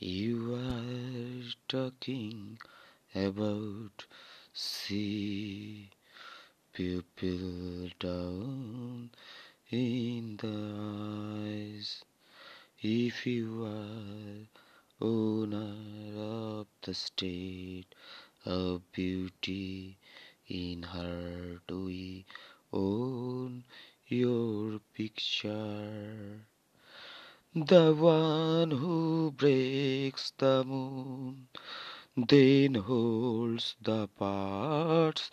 You are talking about sea pupil down in the eyes. If you are owner of the state of beauty in heart, we own your picture. The one who breaks the moon, then holds the parts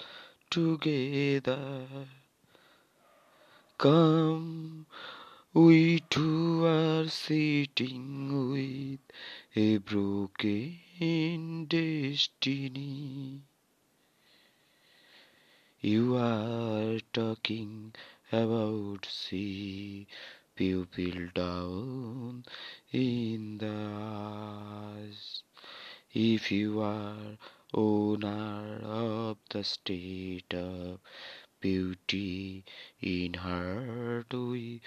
together. Come, we two are sitting with a broken destiny. You are talking about sea pupil down in the eyes. If you are owner of the state of beauty in heart, we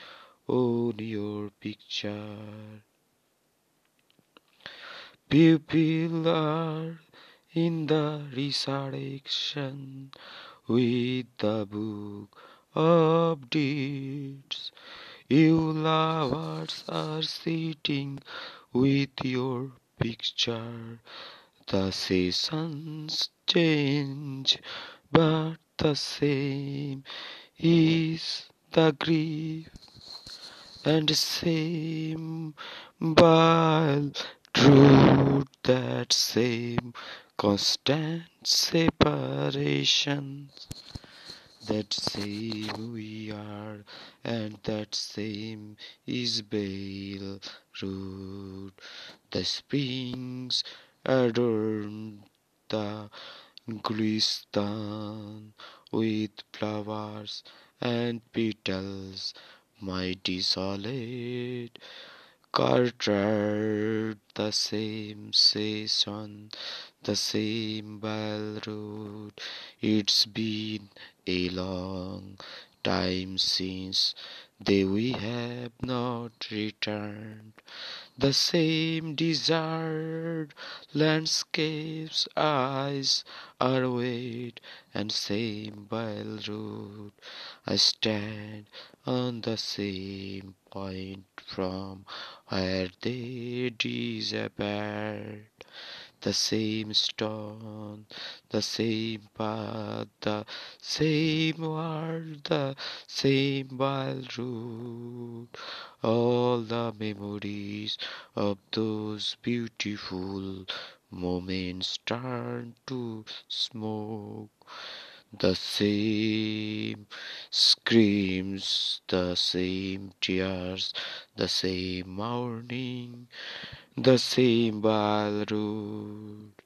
own your picture. Pupil are in the resurrection with the book of deeds. You lovers are sitting with your picture. The seasons change, but the same is the grief, and same while through that same constant separation. That same we are, and that same is Bale. The springs adorn the Gulistan with flowers and petals. My desolate Carter, the same season, the same bell road. It's been a long time since they we have not returned. The same desired landscapes eyes are wait and same bell road. I stand on the same point from where they disappeared. The same stone, the same path, the same world, the same wild road. All the memories of those beautiful moments turn to smoke. The same screams, the same tears, the same mourning, the same road.